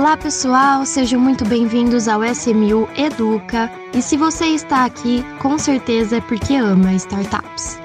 Olá pessoal, sejam muito bem-vindos ao SMU Educa. E se você está aqui, com certeza é porque ama startups.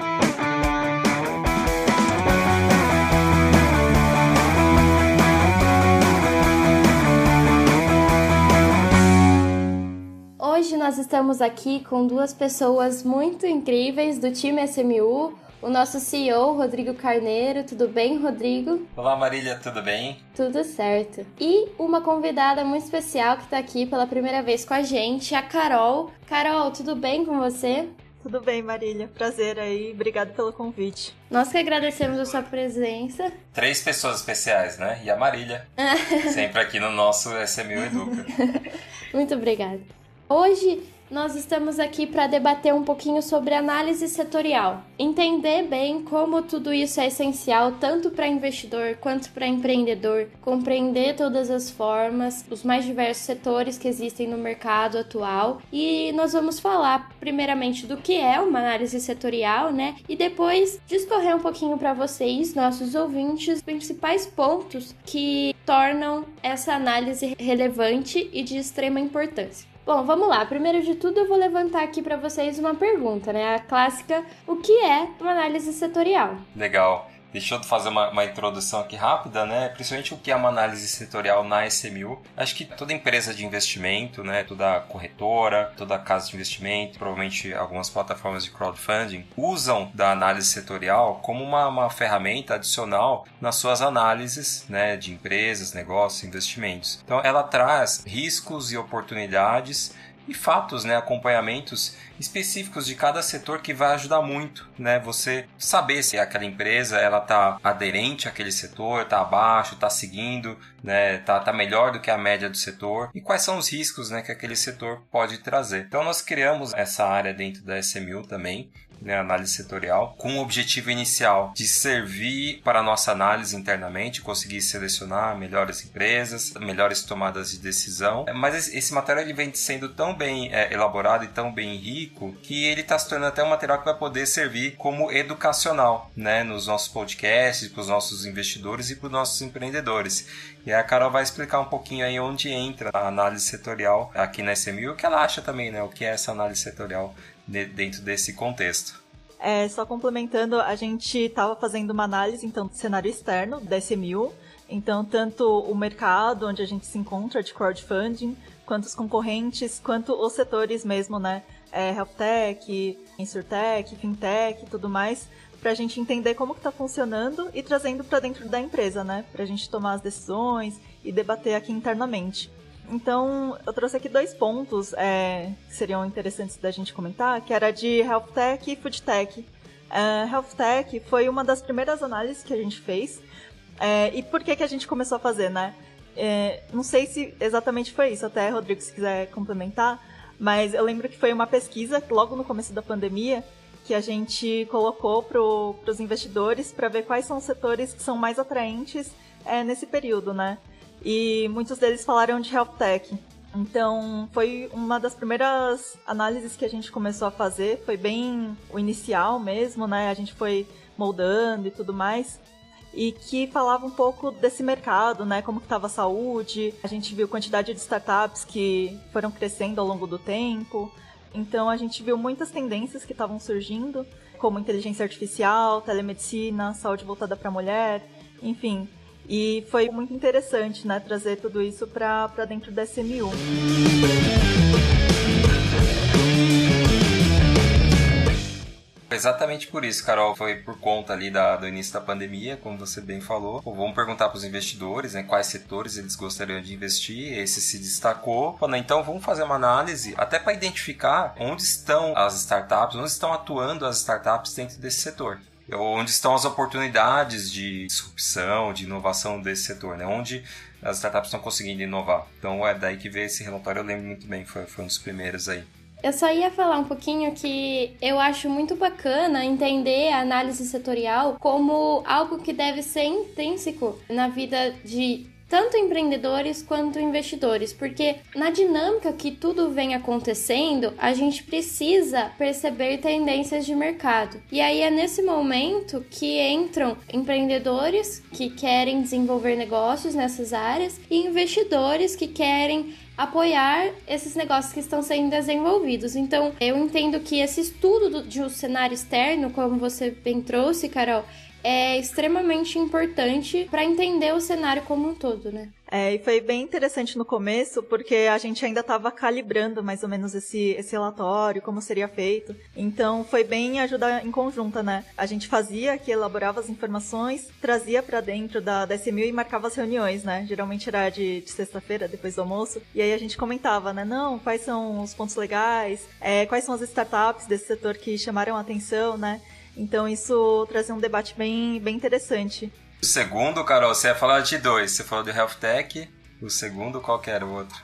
Hoje nós estamos aqui com duas pessoas muito incríveis do time SMU, o nosso CEO, Rodrigo Carneiro. Tudo bem, Rodrigo? Olá, Marília, tudo bem? Tudo certo. E uma convidada muito especial que está aqui pela primeira vez com a gente, a Carol. Carol, tudo bem com você? Tudo bem, Marília. Prazer aí. Obrigado pelo convite. Nós que agradecemos a sua presença. Três pessoas especiais, né? E a Marília. sempre aqui no nosso SMU Educa. Muito obrigada. Hoje nós estamos aqui para debater um pouquinho sobre análise setorial, entender bem como tudo isso é essencial tanto para investidor quanto para empreendedor, compreender todas as formas, os mais diversos setores que existem no mercado atual e nós vamos falar primeiramente do que é uma análise setorial, né? E depois discorrer um pouquinho para vocês, nossos ouvintes, os principais pontos que tornam essa análise relevante e de extrema importância. Bom, vamos lá. Primeiro de tudo, eu vou levantar aqui para vocês uma pergunta, né? A clássica: o que é uma análise setorial? Legal. Deixa eu fazer uma, uma, introdução aqui rápida, né? Principalmente o que é uma análise setorial na SMU. Acho que toda empresa de investimento, né? Toda corretora, toda casa de investimento, provavelmente algumas plataformas de crowdfunding, usam da análise setorial como uma, uma ferramenta adicional nas suas análises, né? De empresas, negócios, investimentos. Então, ela traz riscos e oportunidades e fatos, né, acompanhamentos específicos de cada setor que vai ajudar muito, né? Você saber se aquela empresa ela tá aderente àquele setor, tá abaixo, tá seguindo, né? Tá, tá melhor do que a média do setor e quais são os riscos, né, que aquele setor pode trazer. Então nós criamos essa área dentro da SMU também, né, análise setorial, com o objetivo inicial de servir para a nossa análise internamente, conseguir selecionar melhores empresas, melhores tomadas de decisão. Mas esse material ele vem sendo tão bem é, elaborado e tão bem rico que ele está se tornando até um material que vai poder servir como educacional, né, nos nossos podcasts, para os nossos investidores e para os nossos empreendedores. E a Carol vai explicar um pouquinho aí onde entra a análise setorial aqui na SMU e o que ela acha também, né? O que é essa análise setorial dentro desse contexto. É, só complementando, a gente estava fazendo uma análise então do cenário externo da SMU, então tanto o mercado onde a gente se encontra de crowdfunding, quanto os concorrentes, quanto os setores mesmo, né? É, health tech, insurtech, fintech e tudo mais, para a gente entender como que está funcionando e trazendo para dentro da empresa, né? Para a gente tomar as decisões e debater aqui internamente. Então, eu trouxe aqui dois pontos é, que seriam interessantes da gente comentar, que era de Health Tech e Food Tech. Uh, Health Tech foi uma das primeiras análises que a gente fez. É, e por que, que a gente começou a fazer, né? É, não sei se exatamente foi isso, até, Rodrigo, se quiser complementar, mas eu lembro que foi uma pesquisa logo no começo da pandemia que a gente colocou para os investidores para ver quais são os setores que são mais atraentes é, nesse período, né? E muitos deles falaram de health tech. Então, foi uma das primeiras análises que a gente começou a fazer, foi bem o inicial mesmo, né? A gente foi moldando e tudo mais. E que falava um pouco desse mercado, né? Como que estava a saúde. A gente viu quantidade de startups que foram crescendo ao longo do tempo. Então, a gente viu muitas tendências que estavam surgindo, como inteligência artificial, telemedicina, saúde voltada para a mulher, enfim, e foi muito interessante, né, trazer tudo isso para dentro da SMU. Exatamente por isso, Carol. Foi por conta ali da, do início da pandemia, como você bem falou. Vamos perguntar para os investidores né, quais setores eles gostariam de investir. Esse se destacou. Bom, então vamos fazer uma análise até para identificar onde estão as startups, onde estão atuando as startups dentro desse setor onde estão as oportunidades de disrupção, de inovação desse setor, né? Onde as startups estão conseguindo inovar. Então é daí que veio esse relatório, eu lembro muito bem, foi, foi um dos primeiros aí. Eu só ia falar um pouquinho que eu acho muito bacana entender a análise setorial como algo que deve ser intrínseco na vida de tanto empreendedores quanto investidores, porque na dinâmica que tudo vem acontecendo, a gente precisa perceber tendências de mercado. E aí é nesse momento que entram empreendedores que querem desenvolver negócios nessas áreas e investidores que querem apoiar esses negócios que estão sendo desenvolvidos. Então, eu entendo que esse estudo de um cenário externo, como você bem trouxe, Carol, é extremamente importante para entender o cenário como um todo, né? É, e foi bem interessante no começo, porque a gente ainda estava calibrando mais ou menos esse, esse relatório, como seria feito. Então foi bem ajuda em conjunta, né? A gente fazia que elaborava as informações, trazia para dentro da, da SMU e marcava as reuniões, né? Geralmente era de, de sexta-feira, depois do almoço. E aí a gente comentava, né? Não, quais são os pontos legais, é, quais são as startups desse setor que chamaram a atenção, né? Então isso trazia um debate bem, bem interessante. O segundo, Carol, você ia falar de dois. Você falou do Health Tech. O segundo, qual que era o outro?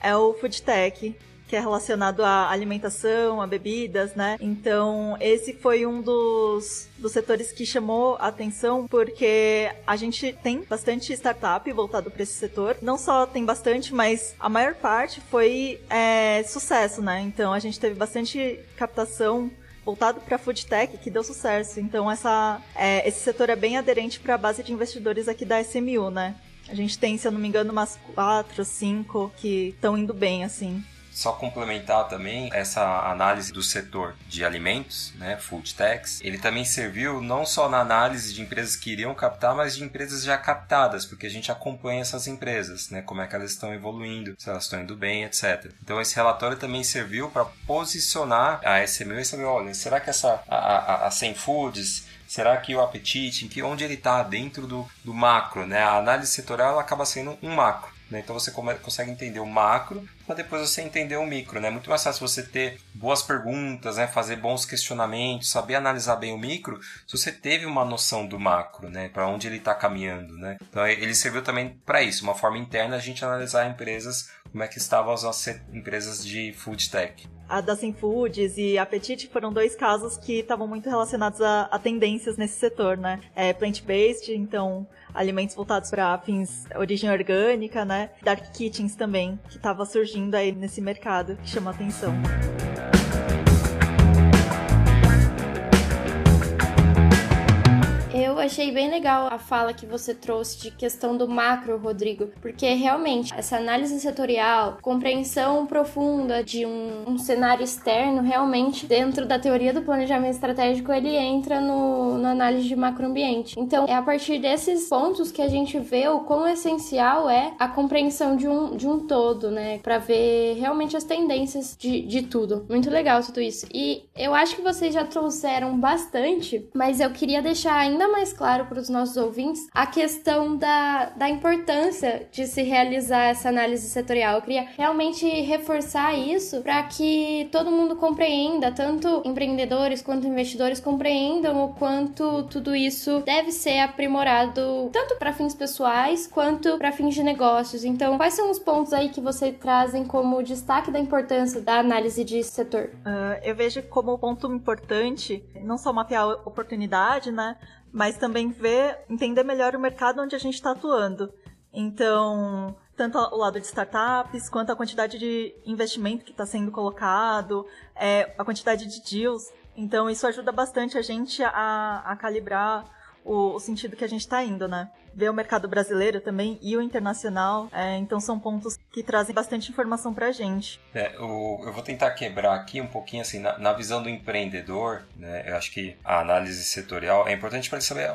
É o Food Tech que é relacionado à alimentação, a bebidas, né? Então, esse foi um dos, dos setores que chamou a atenção, porque a gente tem bastante startup voltado para esse setor. Não só tem bastante, mas a maior parte foi é, sucesso, né? Então, a gente teve bastante captação voltado para food tech que deu sucesso. Então essa, é, esse setor é bem aderente para a base de investidores aqui da SMU, né? A gente tem, se eu não me engano, umas quatro, cinco que estão indo bem, assim. Só complementar também essa análise do setor de alimentos, né, food techs, ele também serviu não só na análise de empresas que iriam captar, mas de empresas já captadas, porque a gente acompanha essas empresas, né, como é que elas estão evoluindo, se elas estão indo bem, etc. Então esse relatório também serviu para posicionar a SMU e saber, olha, será que essa a, a, a 100 Foods Será que o apetite, que onde ele está dentro do, do macro, né? A análise setorial ela acaba sendo um macro. Né? Então você consegue entender o macro para depois você entender o micro. Né? É muito mais fácil você ter boas perguntas, né? fazer bons questionamentos, saber analisar bem o micro, se você teve uma noção do macro, né? para onde ele está caminhando. Né? Então ele serviu também para isso, uma forma interna a gente analisar empresas, como é que estavam as nossas empresas de food tech. A da Foods e Apetite foram dois casos que estavam muito relacionados a, a, tendências nesse setor, né? É, plant-based, então alimentos voltados para fins origem orgânica, né? Dark kitchens também, que estava surgindo aí nesse mercado, que chama atenção. Achei bem legal a fala que você trouxe de questão do macro, Rodrigo, porque realmente essa análise setorial, compreensão profunda de um, um cenário externo, realmente dentro da teoria do planejamento estratégico, ele entra no, na análise de macroambiente. Então, é a partir desses pontos que a gente vê o quão essencial é a compreensão de um, de um todo, né? Para ver realmente as tendências de, de tudo. Muito legal tudo isso. E eu acho que vocês já trouxeram bastante, mas eu queria deixar ainda mais claro para os nossos ouvintes a questão da, da importância de se realizar essa análise setorial. Eu queria realmente reforçar isso para que todo mundo compreenda, tanto empreendedores quanto investidores compreendam o quanto tudo isso deve ser aprimorado, tanto para fins pessoais quanto para fins de negócios. Então, quais são os pontos aí que você trazem como destaque da importância da análise de setor? Uh, eu vejo como ponto importante não só mapear oportunidade, né, mas também ver, entender melhor o mercado onde a gente está atuando. Então, tanto o lado de startups, quanto a quantidade de investimento que está sendo colocado, é, a quantidade de deals. Então, isso ajuda bastante a gente a, a calibrar o, o sentido que a gente está indo, né? Ver o mercado brasileiro também e o internacional. É, então são pontos que trazem bastante informação para a gente. É, o, eu vou tentar quebrar aqui um pouquinho assim na, na, visão do empreendedor. Né, eu acho que a análise setorial é importante para ele saber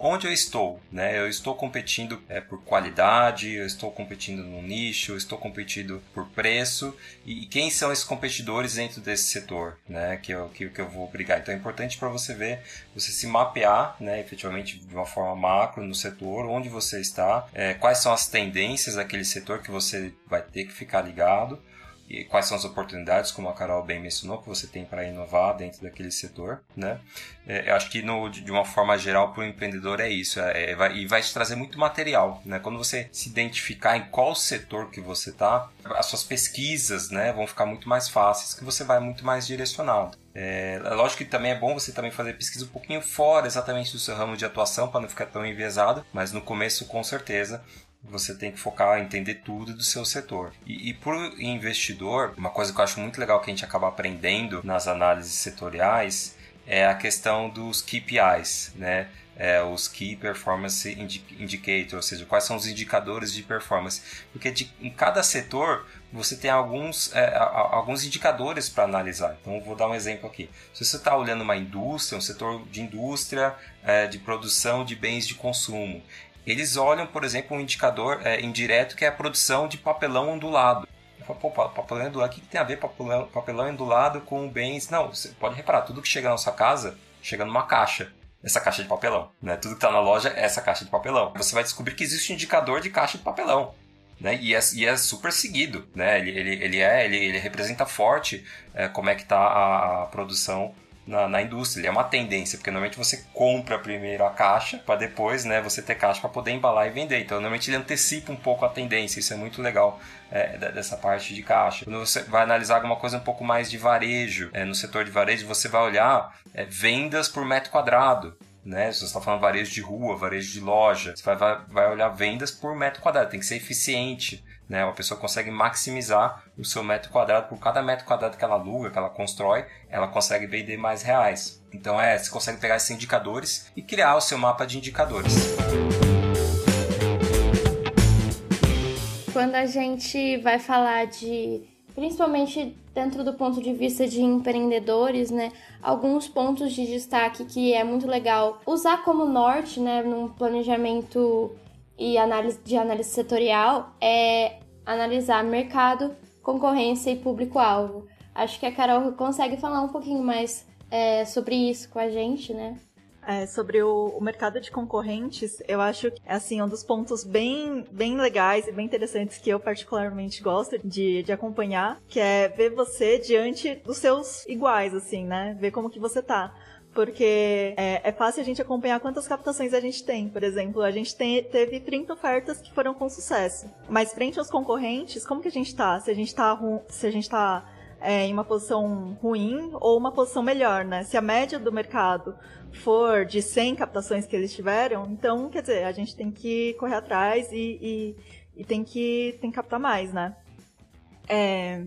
onde eu estou. Né? Eu estou competindo é, por qualidade, eu estou competindo no nicho, eu estou competindo por preço e, e quem são esses competidores dentro desse setor, né? Que eu, que, que eu vou brigar. Então é importante para você ver, você se mapear, né? Efetivamente de uma forma macro no setor setor, onde você está, é, quais são as tendências daquele setor que você vai ter que ficar ligado e quais são as oportunidades, como a Carol bem mencionou, que você tem para inovar dentro daquele setor, né? É, eu acho que no, de uma forma geral para o empreendedor é isso, é, é, vai, e vai te trazer muito material, né? Quando você se identificar em qual setor que você está, as suas pesquisas, né, vão ficar muito mais fáceis, que você vai muito mais direcionado. É, lógico que também é bom você também fazer pesquisa um pouquinho fora exatamente do seu ramo de atuação para não ficar tão enviesado, mas no começo com certeza você tem que focar entender tudo do seu setor. E, e por investidor, uma coisa que eu acho muito legal que a gente acaba aprendendo nas análises setoriais é a questão dos KPIs, né? É, os Key Performance Indicators, ou seja, quais são os indicadores de performance. Porque de, em cada setor você tem alguns, é, alguns indicadores para analisar. Então, vou dar um exemplo aqui. Se você está olhando uma indústria, um setor de indústria é, de produção de bens de consumo, eles olham, por exemplo, um indicador é, indireto que é a produção de papelão ondulado. Pô, papelão ondulado, o que tem a ver papelão, papelão ondulado com bens? Não, você pode reparar, tudo que chega na sua casa chega numa caixa. Essa caixa de papelão. Né? Tudo que está na loja é essa caixa de papelão. Você vai descobrir que existe um indicador de caixa de papelão. Né? E, é, e é super seguido. Né? Ele, ele, ele, é, ele, ele representa forte é, como é que está a, a produção na, na, indústria. Ele é uma tendência, porque normalmente você compra primeiro a caixa para depois né, você ter caixa para poder embalar e vender. Então, normalmente ele antecipa um pouco a tendência. Isso é muito legal é, dessa parte de caixa. Quando você vai analisar alguma coisa um pouco mais de varejo, é, no setor de varejo, você vai olhar é, vendas por metro quadrado. Né? Se você está falando varejo de rua, varejo de loja, você vai, vai, vai olhar vendas por metro quadrado, tem que ser eficiente. Né? Uma pessoa consegue maximizar o seu metro quadrado por cada metro quadrado que ela aluga, que ela constrói, ela consegue vender mais reais. Então é, você consegue pegar esses indicadores e criar o seu mapa de indicadores. Quando a gente vai falar de, principalmente dentro do ponto de vista de empreendedores, né, alguns pontos de destaque que é muito legal usar como norte, né, num planejamento e análise de análise setorial é analisar mercado, concorrência e público-alvo. Acho que a Carol consegue falar um pouquinho mais é, sobre isso com a gente, né? É, sobre o, o, mercado de concorrentes, eu acho que assim, um dos pontos bem, bem legais e bem interessantes que eu particularmente gosto de, de acompanhar, que é ver você diante dos seus iguais, assim, né? Ver como que você tá porque é, é, fácil a gente acompanhar quantas captações a gente tem. Por exemplo, a gente tem, teve 30 ofertas que foram com sucesso. Mas frente aos concorrentes, como que a gente tá? Se a gente tá, se a gente tá é, em uma posição ruim ou uma posição melhor, né? Se a média do mercado for de 100 captações que eles tiveram, então, quer dizer, a gente tem que correr atrás e, e, e tem, que, tem que captar mais, né? É,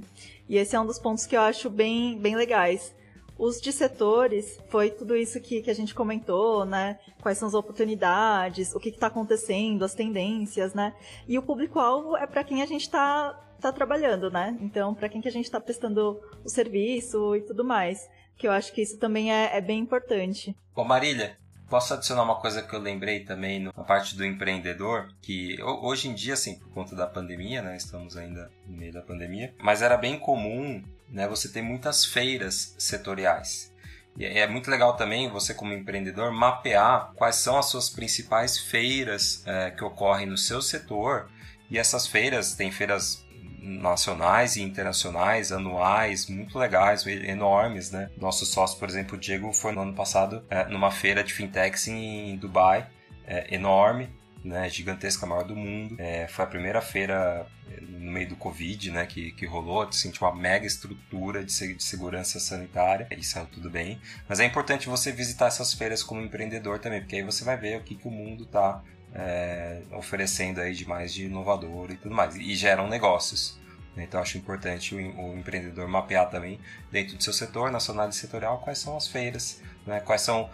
e esse é um dos pontos que eu acho bem, bem legais. Os de setores, foi tudo isso que, que a gente comentou, né? Quais são as oportunidades, o que está acontecendo, as tendências, né? E o público-alvo é para quem a gente está tá trabalhando, né? Então, para quem que a gente está prestando o serviço e tudo mais. Que eu acho que isso também é, é bem importante. Bom, Marília, Posso adicionar uma coisa que eu lembrei também na parte do empreendedor, que hoje em dia, assim, por conta da pandemia, né, estamos ainda no meio da pandemia, mas era bem comum, né, você ter muitas feiras setoriais. E é muito legal também você, como empreendedor, mapear quais são as suas principais feiras é, que ocorrem no seu setor. E essas feiras, tem feiras nacionais e internacionais, anuais, muito legais, enormes, né? Nosso sócio, por exemplo, o Diego, foi no ano passado é, numa feira de fintechs em Dubai, é, enorme, né, gigantesca, maior do mundo. É, foi a primeira feira é, no meio do Covid, né, que, que rolou, assim, uma mega estrutura de, de segurança sanitária, e saiu tudo bem. Mas é importante você visitar essas feiras como empreendedor também, porque aí você vai ver o que, que o mundo está é, oferecendo aí de mais de inovador e tudo mais. E geram negócios. Né? Então acho importante o, empreendedor mapear também dentro do seu setor, na sua análise setorial, quais são as feiras, né? quais são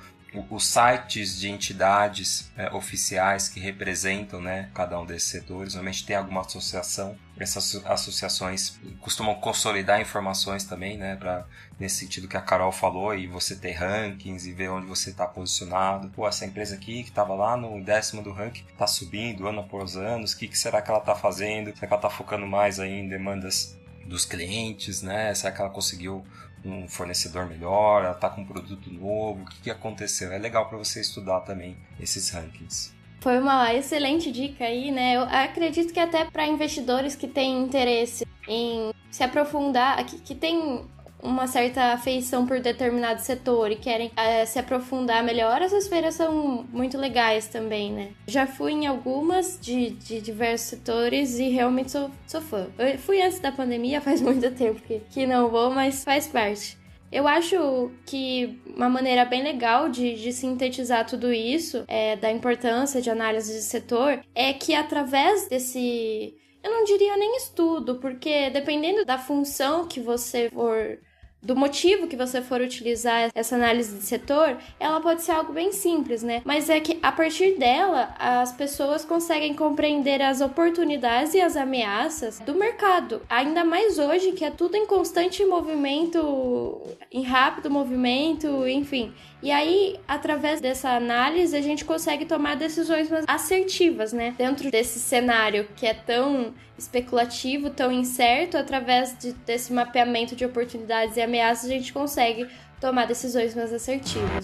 os sites de entidades é, oficiais que representam né, cada um desses setores. Normalmente tem alguma associação. Essas associações costumam consolidar informações também, né, pra, nesse sentido que a Carol falou, e você ter rankings e ver onde você está posicionado. Pô, essa empresa aqui que estava lá no décimo do ranking está subindo ano após ano. O que, que será que ela está fazendo? Será que ela está focando mais aí em demandas dos clientes, né? Será que ela conseguiu um fornecedor melhor, ela está com um produto novo, o que, que aconteceu. É legal para você estudar também esses rankings. Foi uma excelente dica aí, né? Eu acredito que até para investidores que têm interesse em se aprofundar, que, que tem uma certa afeição por determinado setor e querem é, se aprofundar melhor, essas feiras são muito legais também, né? Já fui em algumas de, de diversos setores e realmente sou, sou fã. Eu fui antes da pandemia, faz muito tempo que, que não vou, mas faz parte. Eu acho que uma maneira bem legal de, de sintetizar tudo isso, é, da importância de análise de setor, é que através desse. Eu não diria nem estudo, porque dependendo da função que você for do motivo que você for utilizar essa análise de setor, ela pode ser algo bem simples, né? Mas é que a partir dela, as pessoas conseguem compreender as oportunidades e as ameaças do mercado. Ainda mais hoje que é tudo em constante movimento, em rápido movimento, enfim. E aí, através dessa análise, a gente consegue tomar decisões mais assertivas, né? Dentro desse cenário que é tão especulativo, tão incerto, através de, desse mapeamento de oportunidades e ameaças, a gente consegue tomar decisões mais assertivas.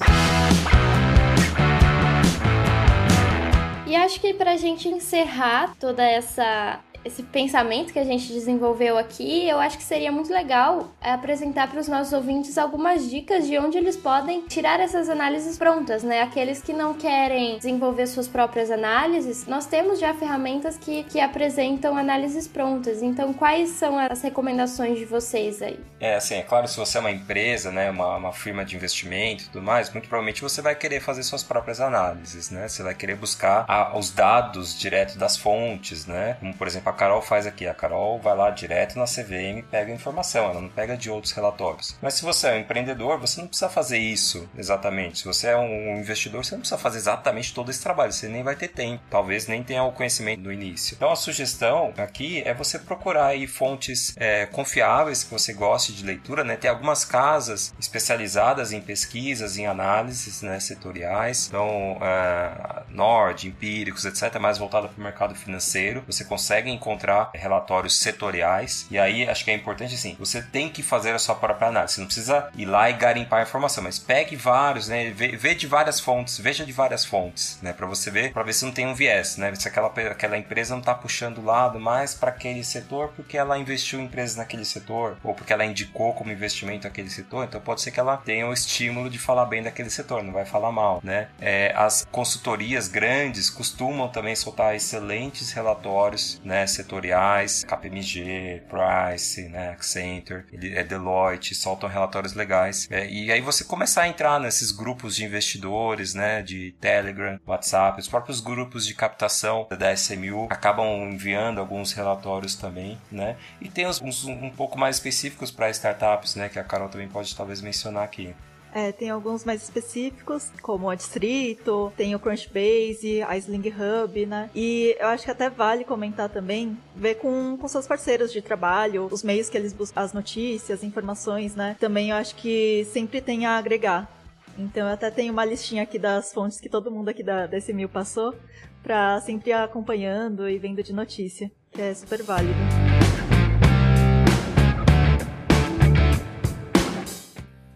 E acho que para a gente encerrar toda essa esse pensamento que a gente desenvolveu aqui, eu acho que seria muito legal é, apresentar para os nossos ouvintes algumas dicas de onde eles podem tirar essas análises prontas, né? Aqueles que não querem desenvolver suas próprias análises, nós temos já ferramentas que, que apresentam análises prontas. Então, quais são as recomendações de vocês aí? É, assim, é claro, se você é uma empresa, né, uma, uma firma de investimento e tudo mais, muito provavelmente você vai querer fazer suas próprias análises, né? Você vai querer buscar a, os dados direto das fontes, né? Como, por exemplo, a Carol faz aqui. A Carol vai lá direto na CVM e pega a informação, ela não pega de outros relatórios. Mas se você é um empreendedor, você não precisa fazer isso exatamente. Se você é um investidor, você não precisa fazer exatamente todo esse trabalho, você nem vai ter tempo, talvez nem tenha o conhecimento no início. Então a sugestão aqui é você procurar aí fontes é, confiáveis que você goste de leitura, né? Tem algumas casas especializadas em pesquisas, em análises né, setoriais, então é, Nord, Empíricos, etc., mais voltada para o mercado financeiro. Você consegue encontrar relatórios setoriais. E aí acho que é importante assim, você tem que fazer a sua própria análise. Você não precisa ir lá e garimpar a informação, mas pegue vários, né? Vê, vê de várias fontes, veja de várias fontes, né? Para você ver, para ver se não tem um viés, né? Se aquela, aquela empresa não está puxando o lado mais para aquele setor porque ela investiu em empresas naquele setor ou porque ela indicou como investimento aquele setor. Então pode ser que ela tenha o estímulo de falar bem daquele setor, não vai falar mal, né? É, as consultorias grandes costumam também soltar excelentes relatórios, né? setoriais, KPMG, Price, né, Accenture, é Deloitte, soltam relatórios legais. É, e aí você começar a entrar nesses grupos de investidores, né, de Telegram, WhatsApp, os próprios grupos de captação da SMU acabam enviando alguns relatórios também, né? E tem uns, uns um pouco mais específicos para startups, né, que a Carol também pode talvez mencionar aqui. É, tem alguns mais específicos, como a Distrito, tem o Crunchbase, a Sling Hub, né? E eu acho que até vale comentar também, ver com, com seus parceiros de trabalho, os meios que eles buscam, as notícias, informações, né? Também eu acho que sempre tem a agregar. Então eu até tenho uma listinha aqui das fontes que todo mundo aqui da, desse mil passou, pra sempre acompanhando e vendo de notícia, que é super válido.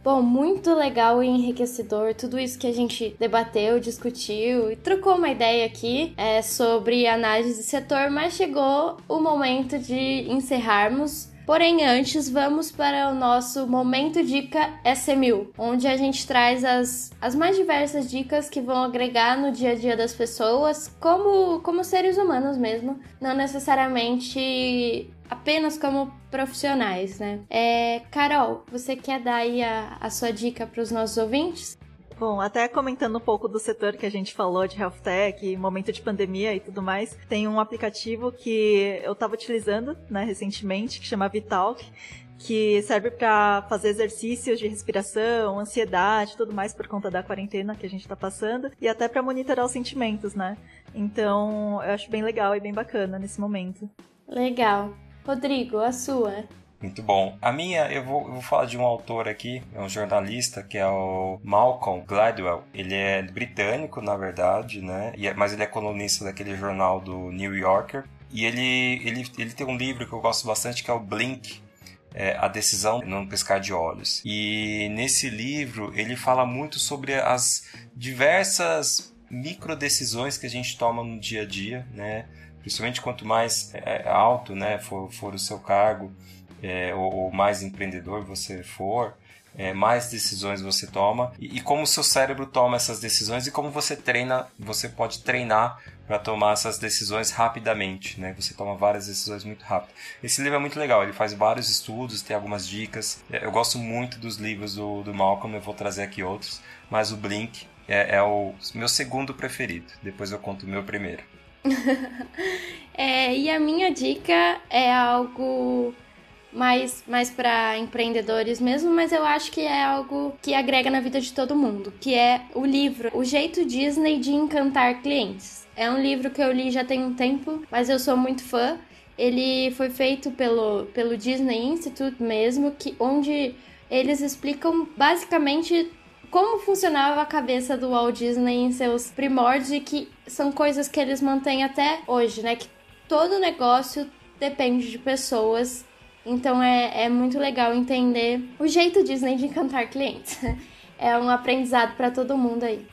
Bom, muito legal e enriquecedor tudo isso que a gente debateu, discutiu e trocou uma ideia aqui é, sobre análise de setor, mas chegou o momento de encerrarmos. Porém, antes, vamos para o nosso Momento Dica SMU, onde a gente traz as, as mais diversas dicas que vão agregar no dia a dia das pessoas, como, como seres humanos mesmo, não necessariamente apenas como profissionais, né? É, Carol, você quer dar aí a, a sua dica para os nossos ouvintes? Bom, até comentando um pouco do setor que a gente falou de health tech, momento de pandemia e tudo mais, tem um aplicativo que eu estava utilizando, né, recentemente, que chama Vitalk, que serve para fazer exercícios de respiração, ansiedade, tudo mais por conta da quarentena que a gente está passando e até para monitorar os sentimentos, né? Então, eu acho bem legal e bem bacana nesse momento. Legal. Rodrigo, a sua. Muito bom. A minha, eu vou, eu vou, falar de um autor aqui, é um jornalista, que é o Malcolm Gladwell. Ele é britânico, na verdade, né? É, mas ele é colunista daquele jornal do New Yorker. E ele, ele, ele tem um livro que eu gosto bastante, que é o Blink, é, a decisão não piscar de olhos. E nesse livro ele fala muito sobre as diversas micro decisões que a gente toma no dia a dia, né? Principalmente quanto mais é, alto né, for, for o seu cargo é, ou, ou, mais empreendedor você for, é, mais decisões você toma e, e como o seu cérebro toma essas decisões e como você treina, você pode treinar para tomar essas decisões rapidamente, né? Você toma várias decisões muito rápido. Esse livro é muito legal, ele faz vários estudos, tem algumas dicas. É, eu gosto muito dos livros do, do Malcolm, eu vou trazer aqui outros, mas o Blink é, é o meu segundo preferido. Depois eu conto o meu primeiro. é, e a minha dica é algo mais, mais para empreendedores mesmo, mas eu acho que é algo que agrega na vida de todo mundo, que é o livro O Jeito Disney de Encantar Clientes. É um livro que eu li já tem um tempo, mas eu sou muito fã. Ele foi feito pelo, pelo Disney Institute mesmo, que, onde eles explicam basicamente como funcionava a cabeça do Walt Disney em seus primórdios e que são coisas que eles mantêm até hoje, né? Que todo negócio depende de pessoas. Então é, é muito legal entender o jeito Disney de encantar clientes. É um aprendizado para todo mundo aí.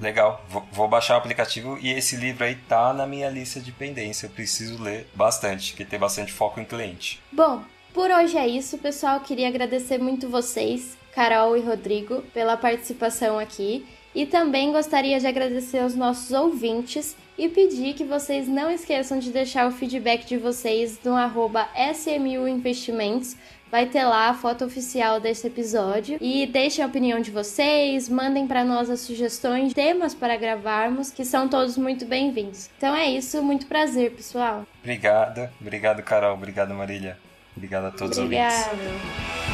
Legal, vou, vou, baixar o aplicativo e esse livro aí tá na minha lista de pendência. Eu preciso ler bastante, porque tem bastante foco em cliente. Bom, por hoje é isso, pessoal. Queria agradecer muito vocês, Carol e Rodrigo, pela participação aqui. E também gostaria de agradecer aos nossos ouvintes e pedir que vocês não esqueçam de deixar o feedback de vocês no arroba SMU Investimentos Vai ter lá a foto oficial desse episódio. E deixem a opinião de vocês, mandem para nós as sugestões, temas para gravarmos, que são todos muito bem-vindos. Então é isso, muito prazer, pessoal. Obrigado, obrigado, Carol, obrigado, Marília. Obrigado a todos Obrigado. os ouvintes.